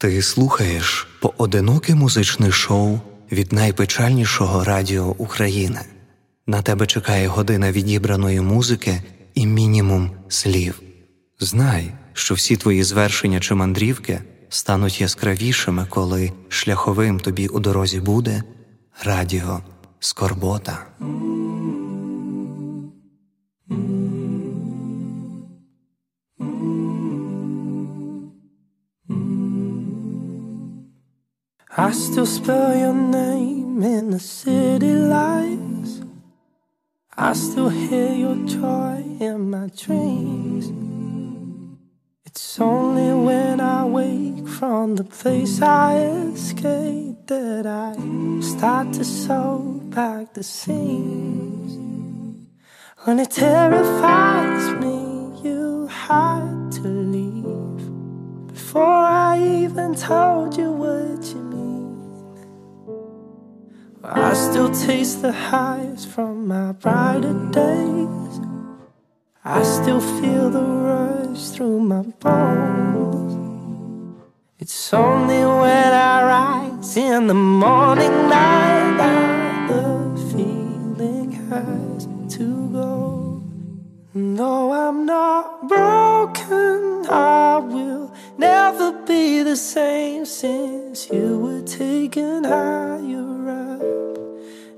Ти слухаєш поодиноке музичне шоу від найпечальнішого радіо України. На тебе чекає година відібраної музики і мінімум слів. Знай, що всі твої звершення чи мандрівки стануть яскравішими, коли шляховим тобі у дорозі буде радіо Скорбота. I still spell your name in the city lights. I still hear your joy in my dreams. It's only when I wake from the place I escaped that I start to sew back the seams. When it terrifies me, you had to leave before I even told you what you. I still taste the highs from my brighter days. I still feel the rush through my bones. It's only when I rise in the morning light that the feeling has to go. No, I'm not broken. I will never be the same since you were taken higher up.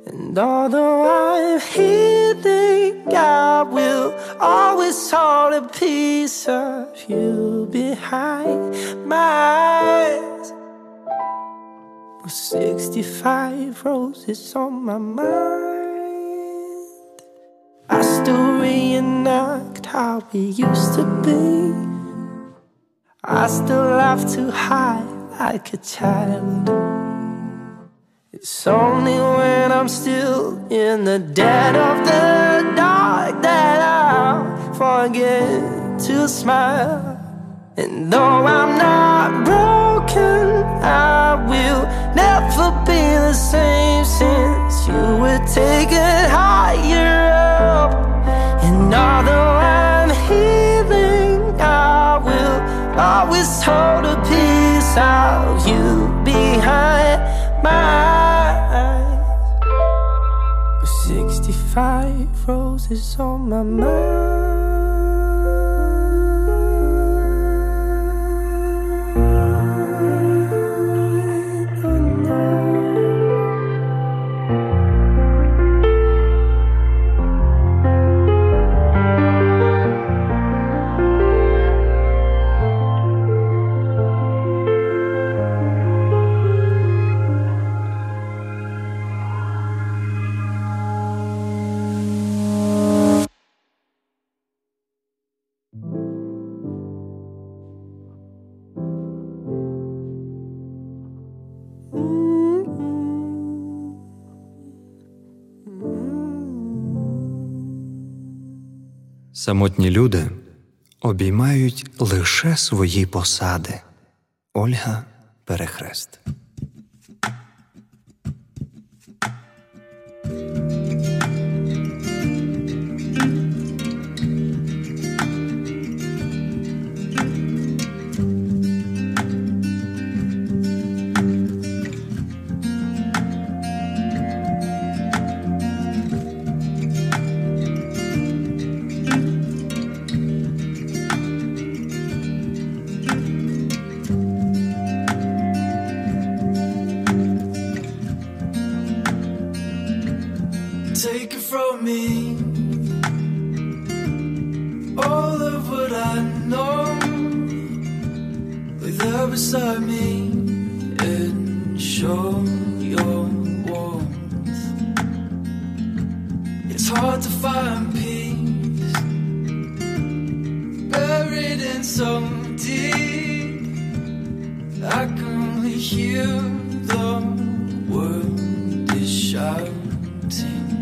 And although I'm healing, I will always hold a piece of you behind my eyes. With 65 roses on my mind, I still reenact how we used to be. I still laugh too high like a child. It's only when I'm still in the dead of the dark that I'll forget to smile. And though I'm not broken, I will never be the same since you were taken higher up. And although I'm will always hold a piece of you behind my eyes. With 65 roses on my mind. Самотні люди обіймають лише свої посади. Ольга Перехрест. So deep. I can only hear the world is shouting.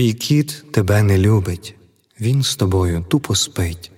Твій кіт тебе не любить, він з тобою тупо спить.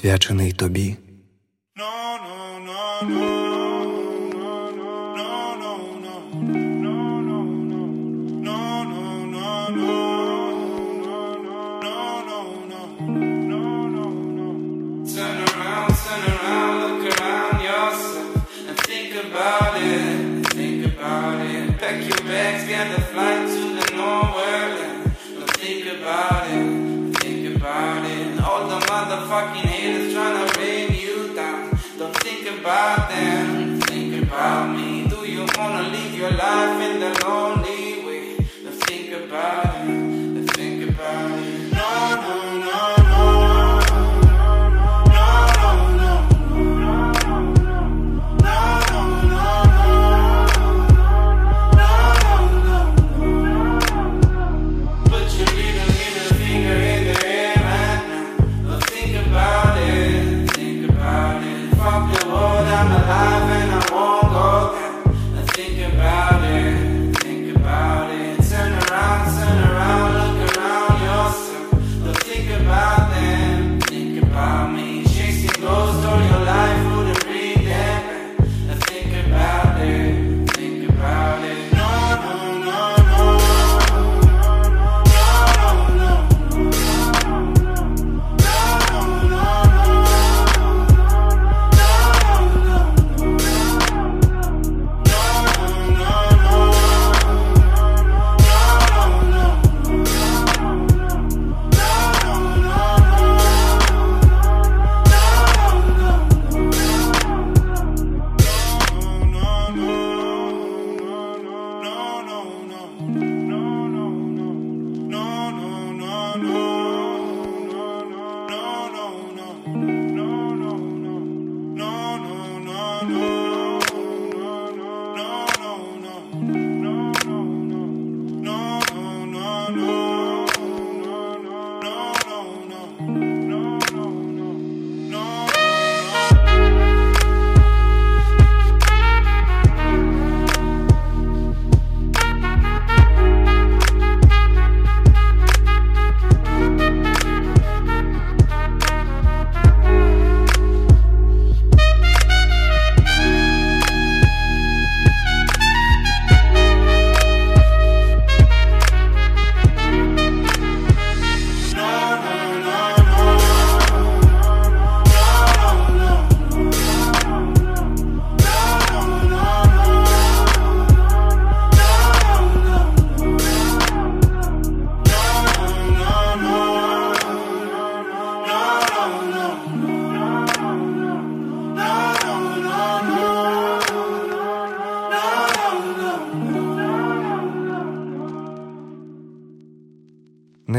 Присвячений тобі.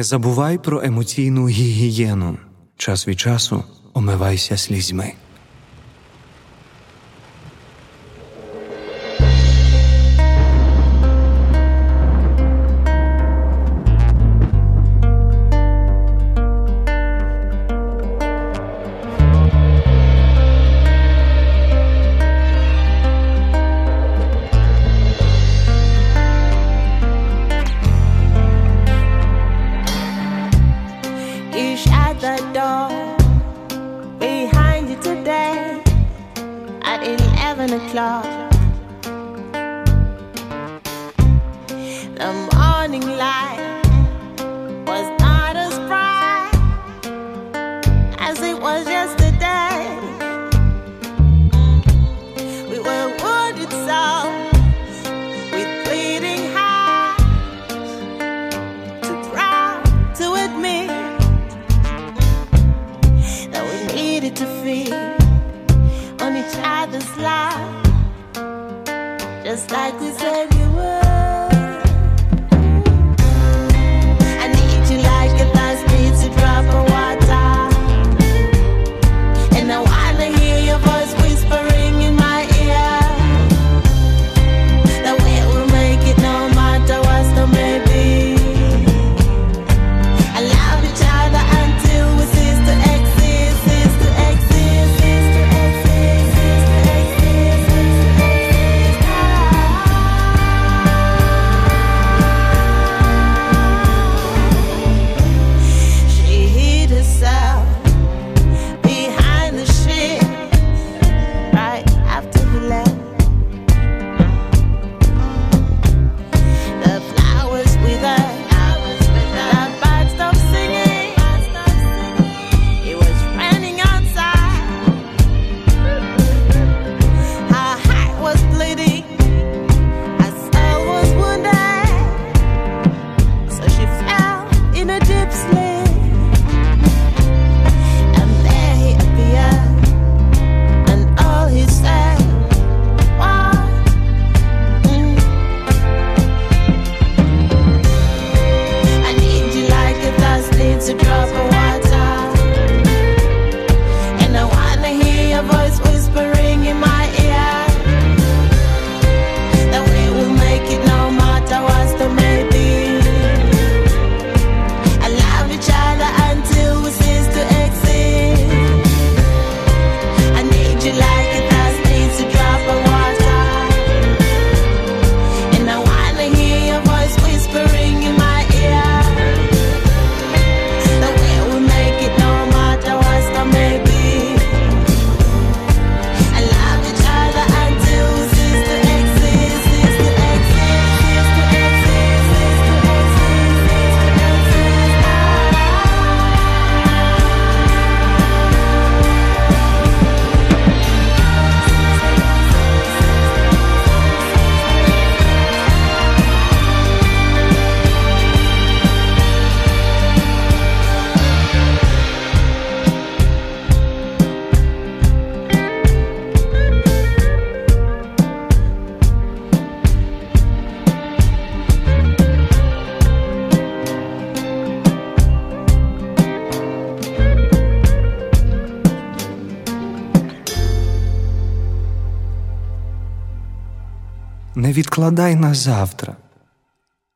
Не забувай про емоційну гігієну. Час від часу омивайся слізьми. door behind you today at 11 o'clock. The morning light. відкладай на завтра,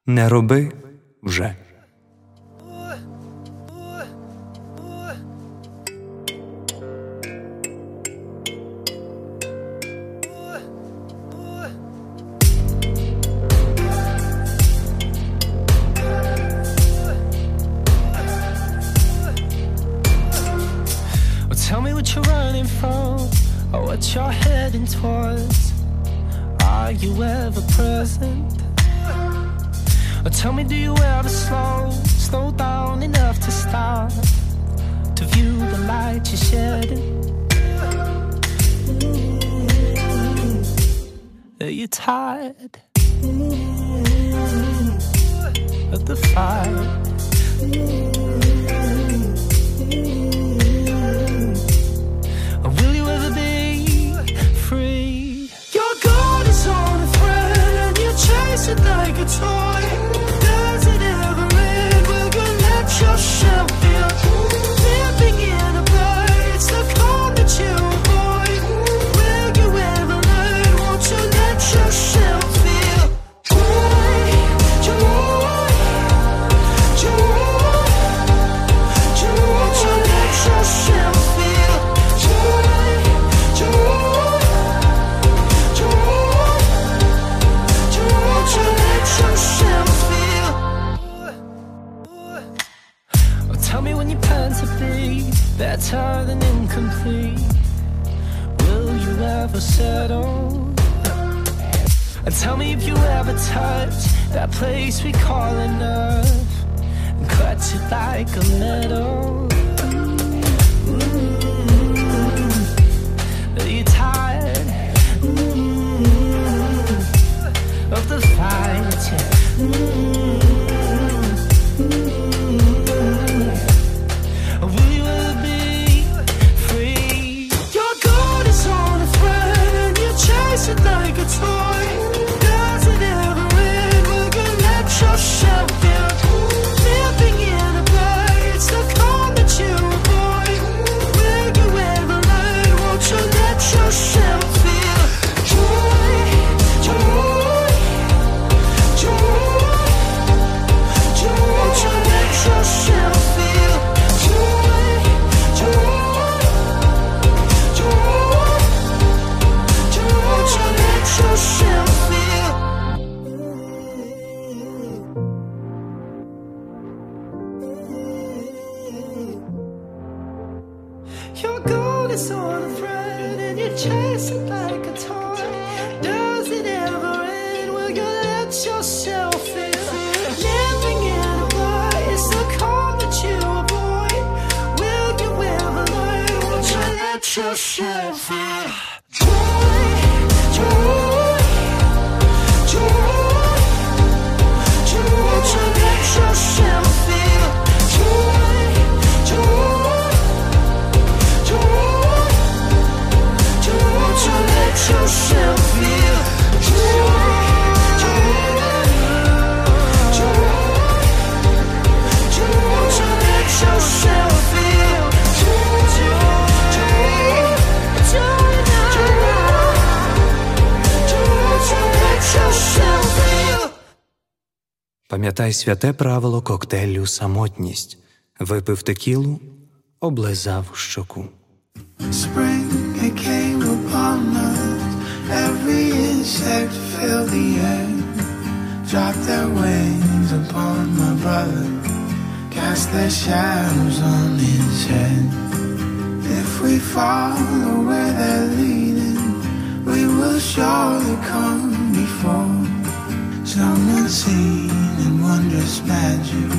не роби вже. tired of the fight. Will you ever be free? Your is on a thread, and you like a toy. святе правило коктейлю самотність випив текілу, облизав щоку. Spring, it came upon us. Every insect filled the air. Dropped their wings upon my brother. Cast their shadows on his head. If we follow where they're leading, we will surely come before someone sees. and wondrous magic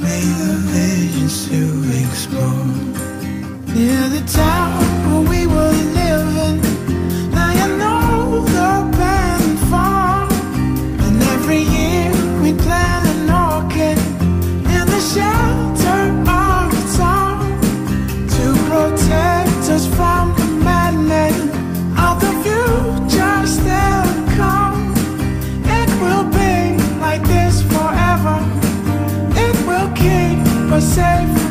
May the visions to explore Near the town where we were living Now you know the band far. And every year we plan an orchid In the shadow safe.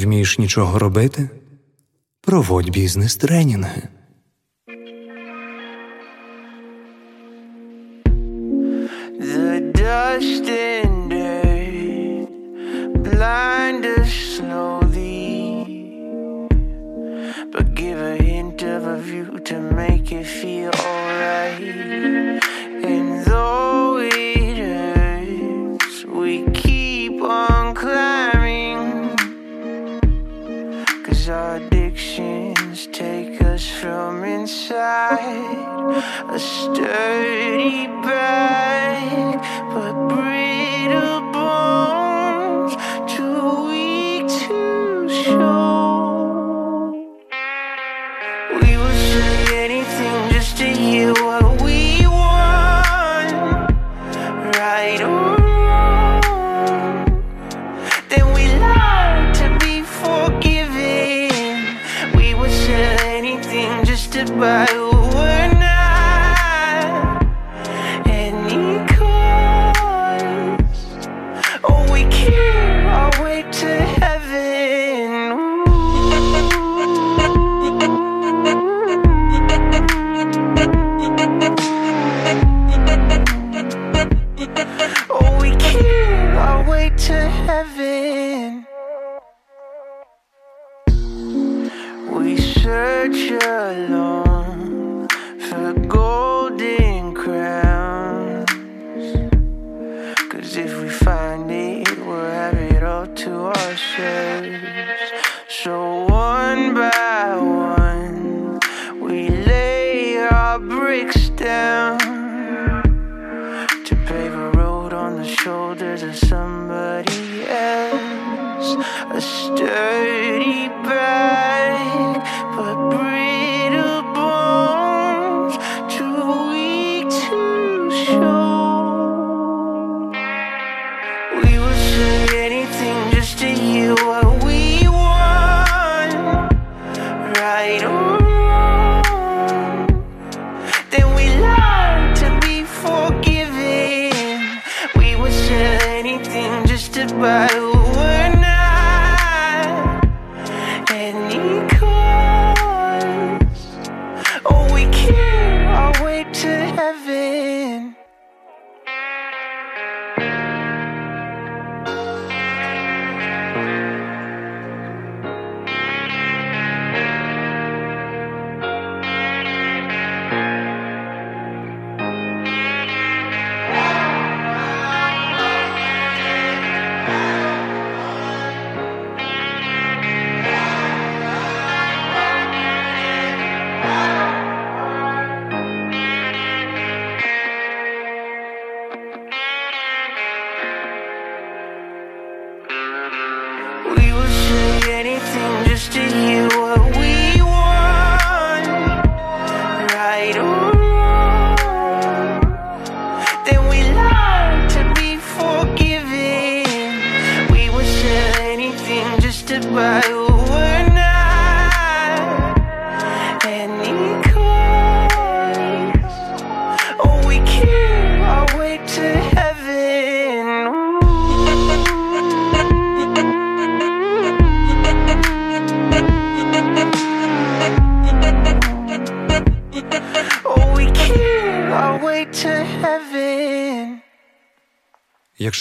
вмієш нічого робити? Проводь бізнес тренінги. to make you feel alright. And though from inside a sturdy bag, but. So one by one, we lay our bricks down to pave a road on the shoulders of somebody else. A sturdy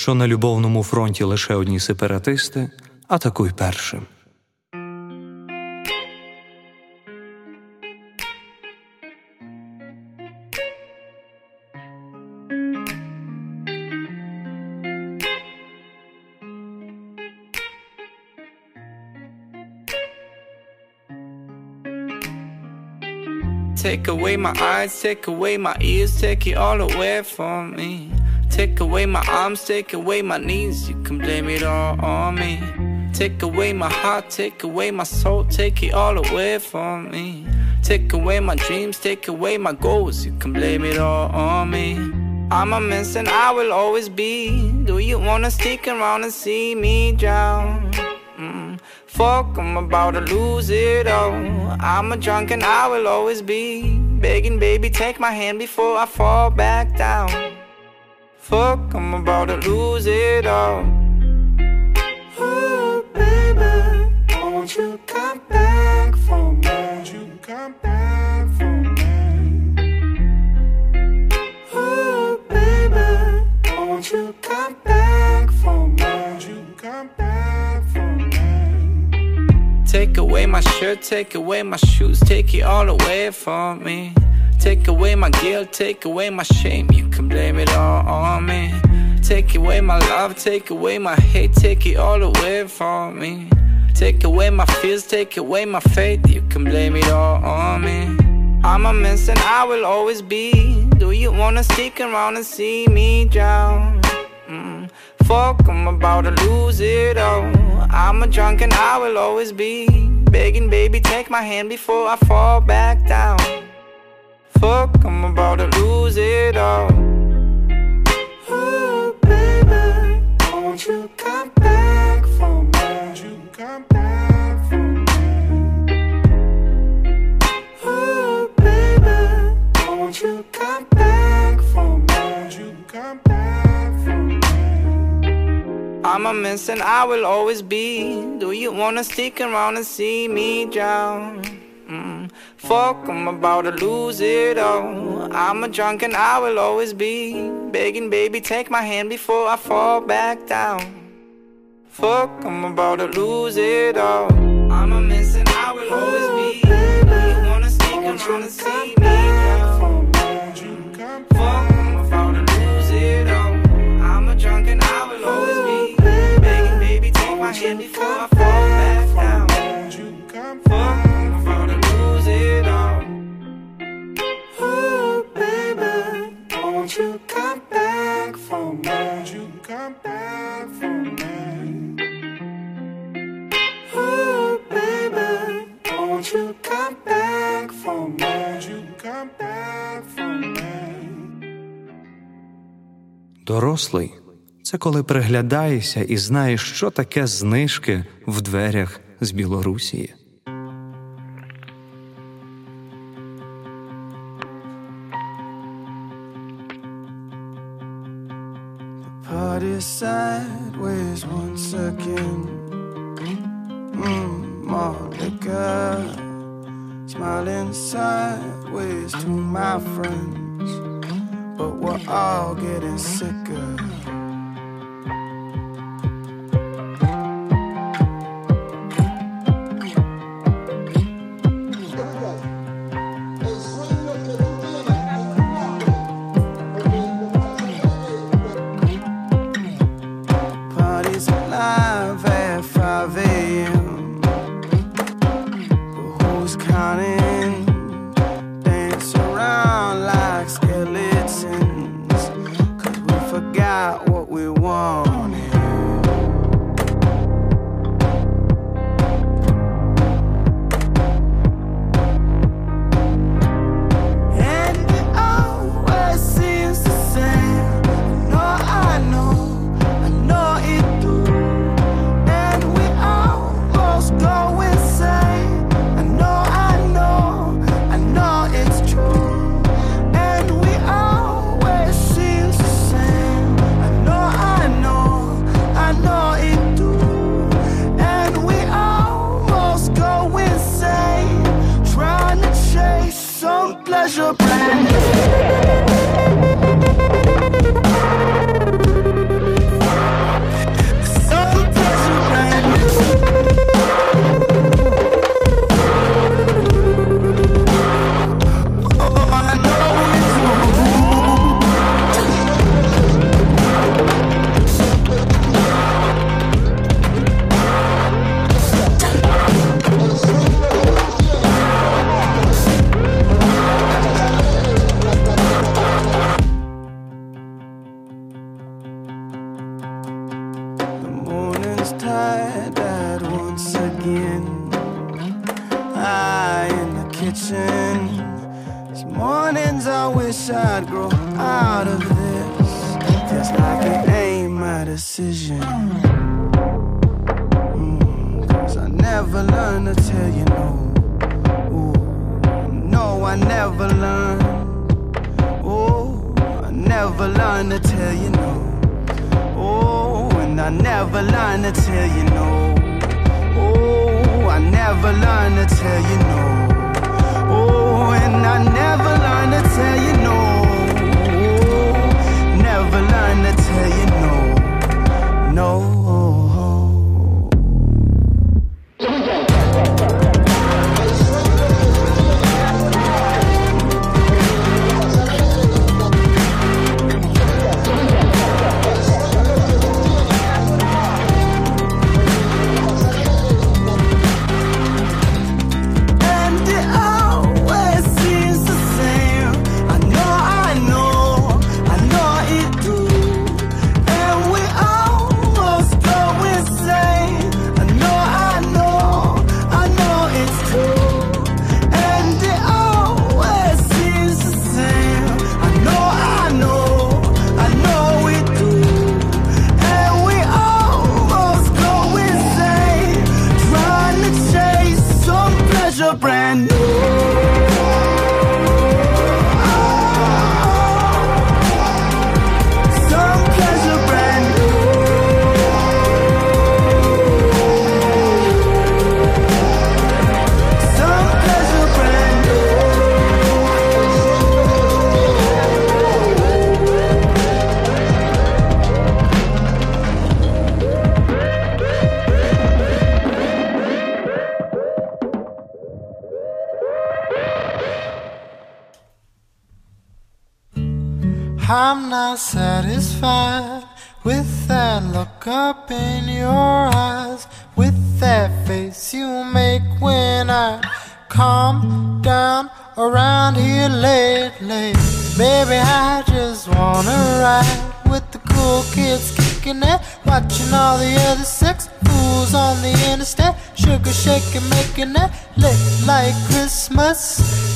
Якщо на любовному фронті лише одні сепаратисти, атакуй першим. Take away my eyes, take away my ears, take it all away from me. Take away my arms, take away my knees, you can blame it all on me. Take away my heart, take away my soul, take it all away from me. Take away my dreams, take away my goals, you can blame it all on me. I'm a mess and I will always be. Do you wanna stick around and see me drown? Mm. Fuck, I'm about to lose it all. I'm a drunk and I will always be. Begging, baby, take my hand before I fall back down. Fuck, I'm about to lose it all. Oh, baby, won't you come back for me? Won't you come back for me? Oh, baby, won't you come back for me? Won't you come back for me? Take away my shirt, take away my shoes, take it all away from me. Take away my guilt, take away my shame, you can blame it all on me. Take away my love, take away my hate, take it all away from me. Take away my fears, take away my faith, you can blame it all on me. I'm a mess and I will always be. Do you wanna stick around and see me drown? Mm. Fuck, I'm about to lose it all. I'm a drunk and I will always be. Begging, baby, take my hand before I fall back down. Fuck, I'm about to lose it all. Oh, baby, won't you come back for me? Won't you come back for me? Oh, baby, won't you come back for me? Won't you come back for me? I'm a mess and I will always be. Do you wanna stick around and see me drown? Mm. Fuck, I'm about to lose it all. I'm a drunk and I will always be. Begging, baby, take my hand before I fall back down. Fuck, I'm about to lose it all. I'm a mess and I will always be. You wanna stick around and see me drown? Fuck, I'm about to lose it all. I'm a drunk and I will always be. Begging, baby, take my hand before I fall Дорослий це коли приглядаєшся і знаєш, що таке знижки в дверях з Білорусії. Sideways one second. Mmm, malt liquor. Smiling sideways to my friends. But we're all getting sicker.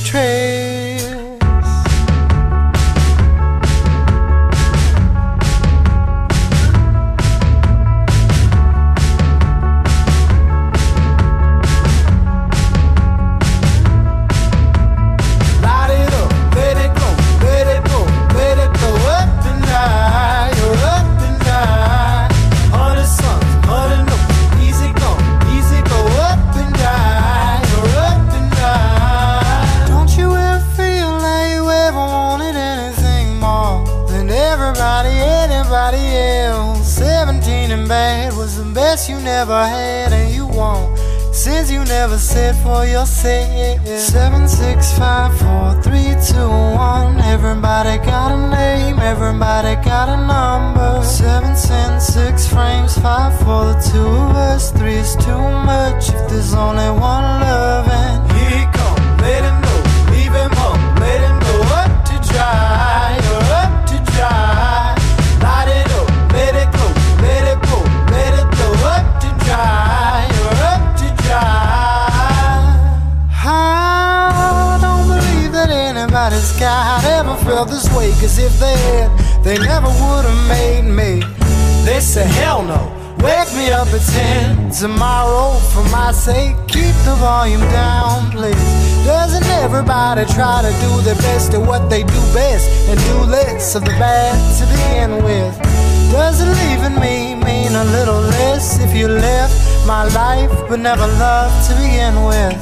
Trees. Never had, and you won't. Since you never said for yourself. Seven, six, five, four, three, two, one. Everybody got a name, everybody got a number. Seven, ten, six frames, five for the two of us. Three is too much if there's only one loving this way, cause if they had, they never would have made me. They say, hell no. Wake me up at 10 tomorrow for my sake. Keep the volume down, please. Doesn't everybody try to do their best at what they do best and do less of the bad to begin with? Doesn't leaving me mean a little less if you left my life but never loved to begin with?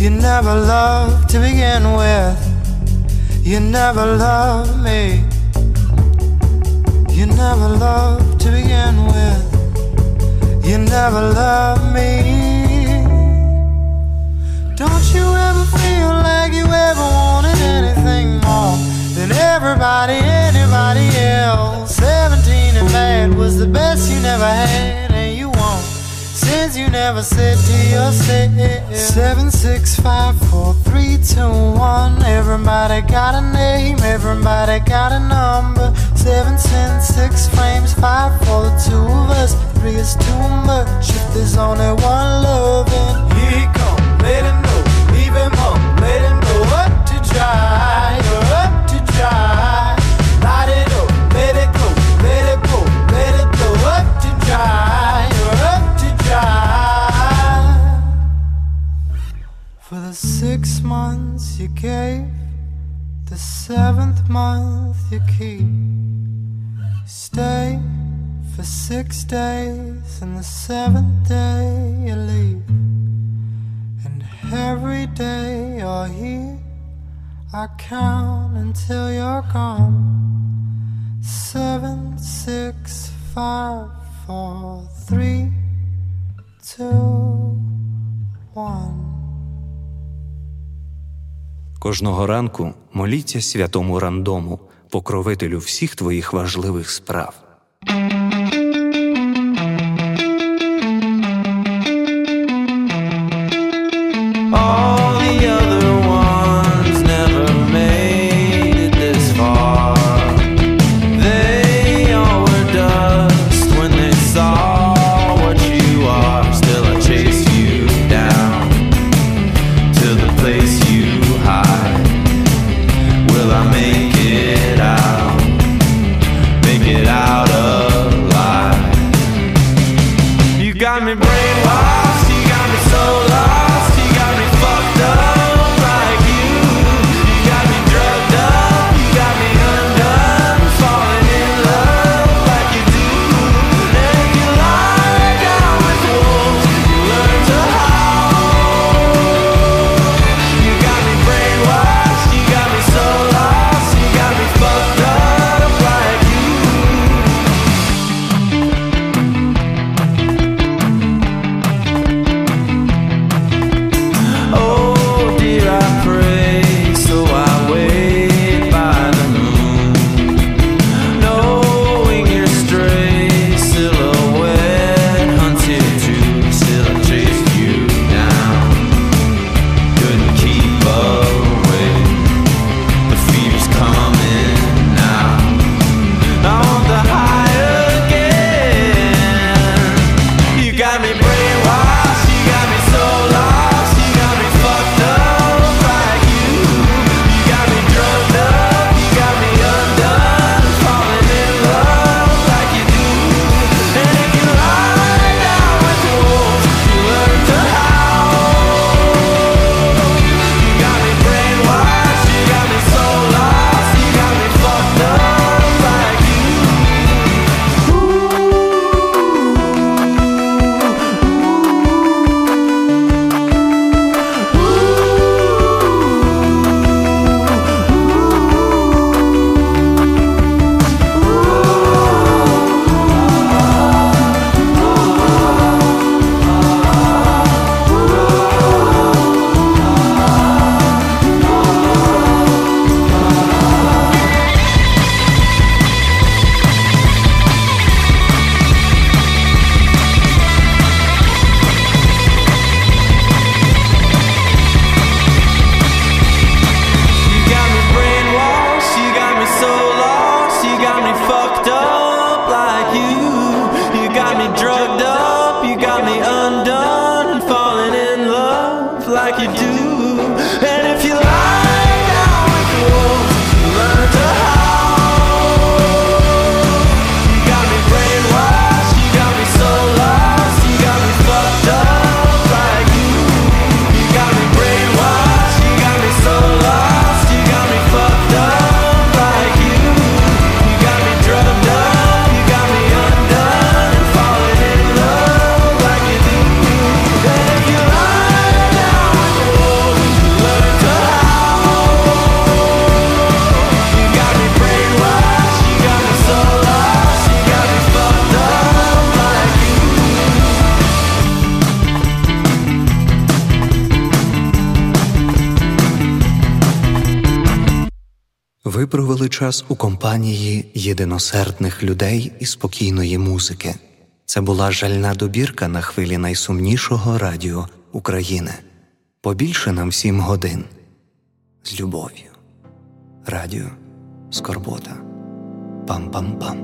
You never loved to begin with. You never loved me. You never loved to begin with. You never loved me. Don't you ever feel like you ever wanted anything more than everybody, anybody else? Seventeen and bad was the best you never had, and you. Since you never said to yourself. Seven, six, five, four, three, two, one. Everybody got a name, everybody got a number. Seven, ten, six frames, five for the two of us. Three is too much if there's only one loving. Here he come, let him know, leave him home Let him go up to dry months you gave, the seventh month you keep. Stay for six days, and the seventh day you leave. And every day you're here, I count until you're gone. Seven, six, five, four, three, two, one. Кожного ранку моліться святому рандому, покровителю всіх твоїх важливих справ. Oh. час у компанії єдиносердних людей і спокійної музики. Це була жальна добірка на хвилі найсумнішого радіо України. Побільше нам сім годин. З любов'ю. Радіо Скорбота. Пам-пам-пам.